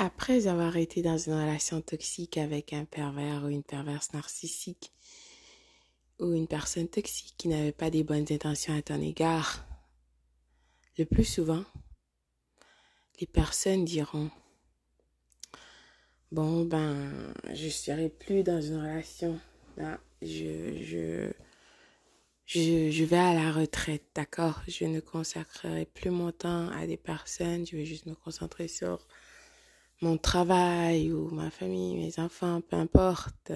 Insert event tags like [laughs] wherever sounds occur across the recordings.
Après avoir été dans une relation toxique avec un pervers ou une perverse narcissique ou une personne toxique qui n'avait pas des bonnes intentions à ton égard, le plus souvent, les personnes diront Bon, ben, je serai plus dans une relation. Je, je vais à la retraite, d'accord? Je ne consacrerai plus mon temps à des personnes. Je vais juste me concentrer sur mon travail ou ma famille, mes enfants, peu importe.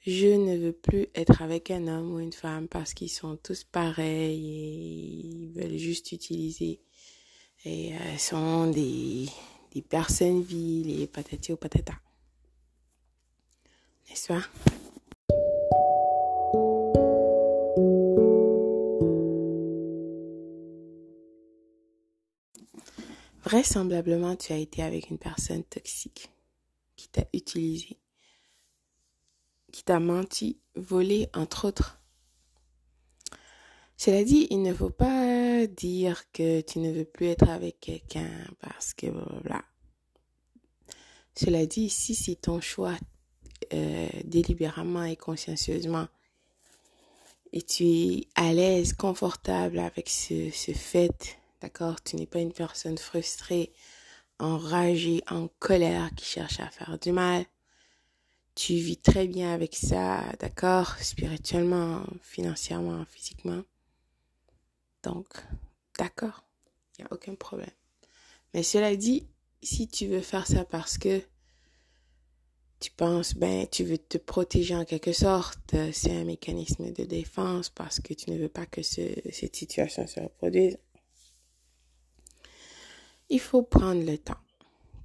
Je ne veux plus être avec un homme ou une femme parce qu'ils sont tous pareils et ils veulent juste utiliser et euh, sont des, des personnes viles et patati ou patata. N'est-ce pas? Vraisemblablement, tu as été avec une personne toxique qui t'a utilisé, qui t'a menti, volé, entre autres. Cela dit, il ne faut pas dire que tu ne veux plus être avec quelqu'un parce que voilà. Cela dit, si c'est ton choix euh, délibérément et consciencieusement et tu es à l'aise, confortable avec ce, ce fait D'accord Tu n'es pas une personne frustrée, enragée, en colère qui cherche à faire du mal. Tu vis très bien avec ça, d'accord Spirituellement, financièrement, physiquement. Donc, d'accord, il n'y a aucun problème. Mais cela dit, si tu veux faire ça parce que tu penses, ben, tu veux te protéger en quelque sorte, c'est un mécanisme de défense parce que tu ne veux pas que cette situation se reproduise, il faut prendre le temps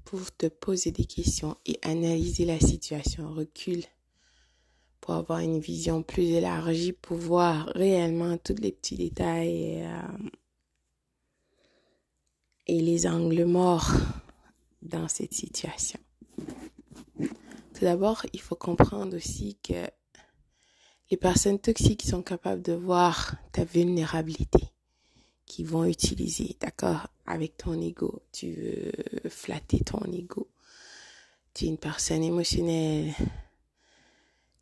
pour te poser des questions et analyser la situation en recul pour avoir une vision plus élargie, pour voir réellement tous les petits détails et, euh, et les angles morts dans cette situation. Tout d'abord, il faut comprendre aussi que les personnes toxiques sont capables de voir ta vulnérabilité qui vont utiliser, d'accord, avec ton ego. Tu veux flatter ton ego. Tu es une personne émotionnelle.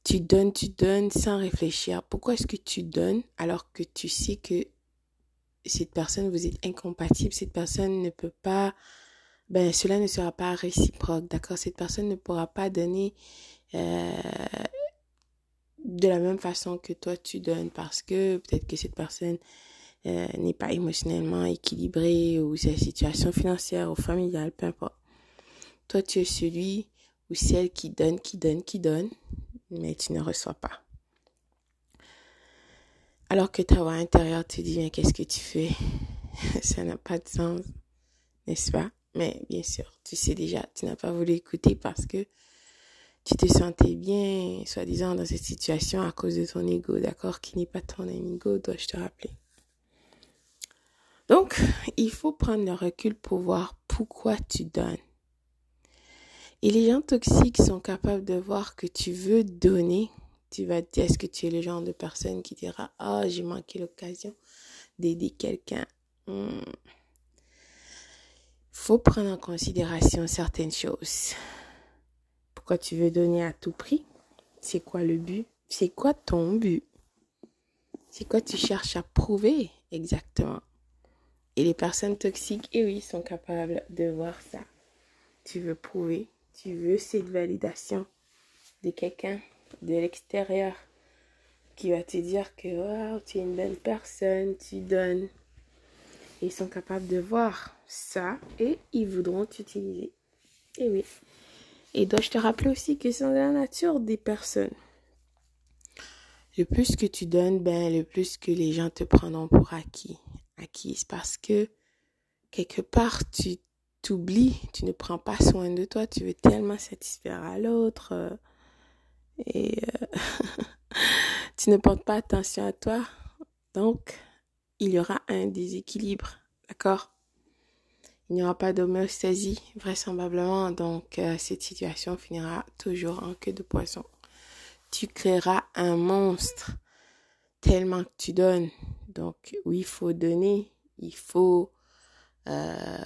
Tu donnes, tu donnes sans réfléchir. Pourquoi est-ce que tu donnes alors que tu sais que cette personne, vous êtes incompatible, cette personne ne peut pas, ben cela ne sera pas réciproque, d'accord? Cette personne ne pourra pas donner euh, de la même façon que toi tu donnes parce que peut-être que cette personne euh, n'est pas émotionnellement équilibré ou sa situation financière ou familiale, peu importe. Toi, tu es celui ou celle qui donne, qui donne, qui donne, mais tu ne reçois pas. Alors que ta voix intérieure te dit, mais qu'est-ce que tu fais? [laughs] Ça n'a pas de sens, n'est-ce pas? Mais bien sûr, tu sais déjà, tu n'as pas voulu écouter parce que tu te sentais bien, soi-disant, dans cette situation à cause de ton ego, d'accord? Qui n'est pas ton ego, dois-je te rappeler? Donc, il faut prendre le recul pour voir pourquoi tu donnes. Et les gens toxiques sont capables de voir que tu veux donner. Tu vas dire, est-ce que tu es le genre de personne qui dira, ah, oh, j'ai manqué l'occasion d'aider quelqu'un. Il hmm. Faut prendre en considération certaines choses. Pourquoi tu veux donner à tout prix? C'est quoi le but? C'est quoi ton but? C'est quoi tu cherches à prouver exactement? Et les personnes toxiques, et oui, sont capables de voir ça. Tu veux prouver, tu veux cette validation de quelqu'un de l'extérieur qui va te dire que tu es une bonne personne, tu donnes. ils sont capables de voir ça et ils voudront t'utiliser. Et oui. Et dois-je te rappeler aussi que c'est dans la nature des personnes. Le plus que tu donnes, ben, le plus que les gens te prendront pour acquis parce que quelque part tu t'oublies, tu ne prends pas soin de toi, tu veux tellement satisfaire à l'autre euh, et euh, [laughs] tu ne portes pas attention à toi. Donc, il y aura un déséquilibre, d'accord? Il n'y aura pas d'homéostasie, vraisemblablement, donc euh, cette situation finira toujours en queue de poisson. Tu créeras un monstre tellement que tu donnes, donc, oui, il faut donner, il faut euh,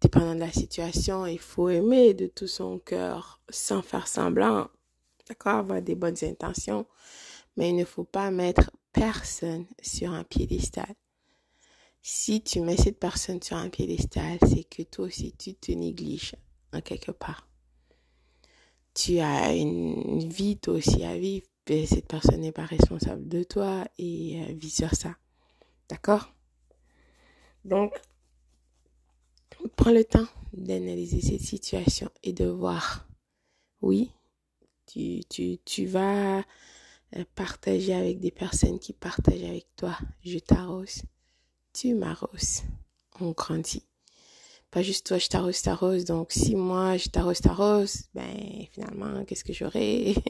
dépendant de la situation, il faut aimer de tout son cœur sans faire semblant. D'accord Avoir des bonnes intentions. Mais il ne faut pas mettre personne sur un piédestal. Si tu mets cette personne sur un piédestal, c'est que toi aussi tu te négliges en quelque part. Tu as une vie aussi à vivre, et cette personne n'est pas responsable de toi et euh, vice versa. D'accord? Donc, prends le temps d'analyser cette situation et de voir. Oui, tu, tu, tu vas euh, partager avec des personnes qui partagent avec toi. Je t'arrose, tu m'arroses. On grandit. Pas juste toi, je t'arrose, t'arrose. Donc, si moi, je t'arrose, t'arrose, ben, finalement, qu'est-ce que j'aurai? [laughs]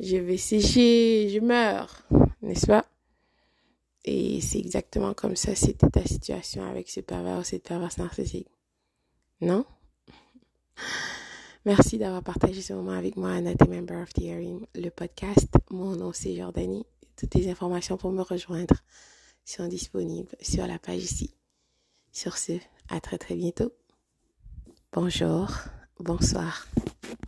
je vais sécher, je meurs. N'est-ce pas? Et c'est exactement comme ça, c'était ta situation avec ce pervers cette perverse narcissique. Non? Merci d'avoir partagé ce moment avec moi, Anna, Member of the Hearing, le podcast. Mon nom, c'est Jordanie. Toutes les informations pour me rejoindre sont disponibles sur la page ici. Sur ce, à très très bientôt. Bonjour, bonsoir.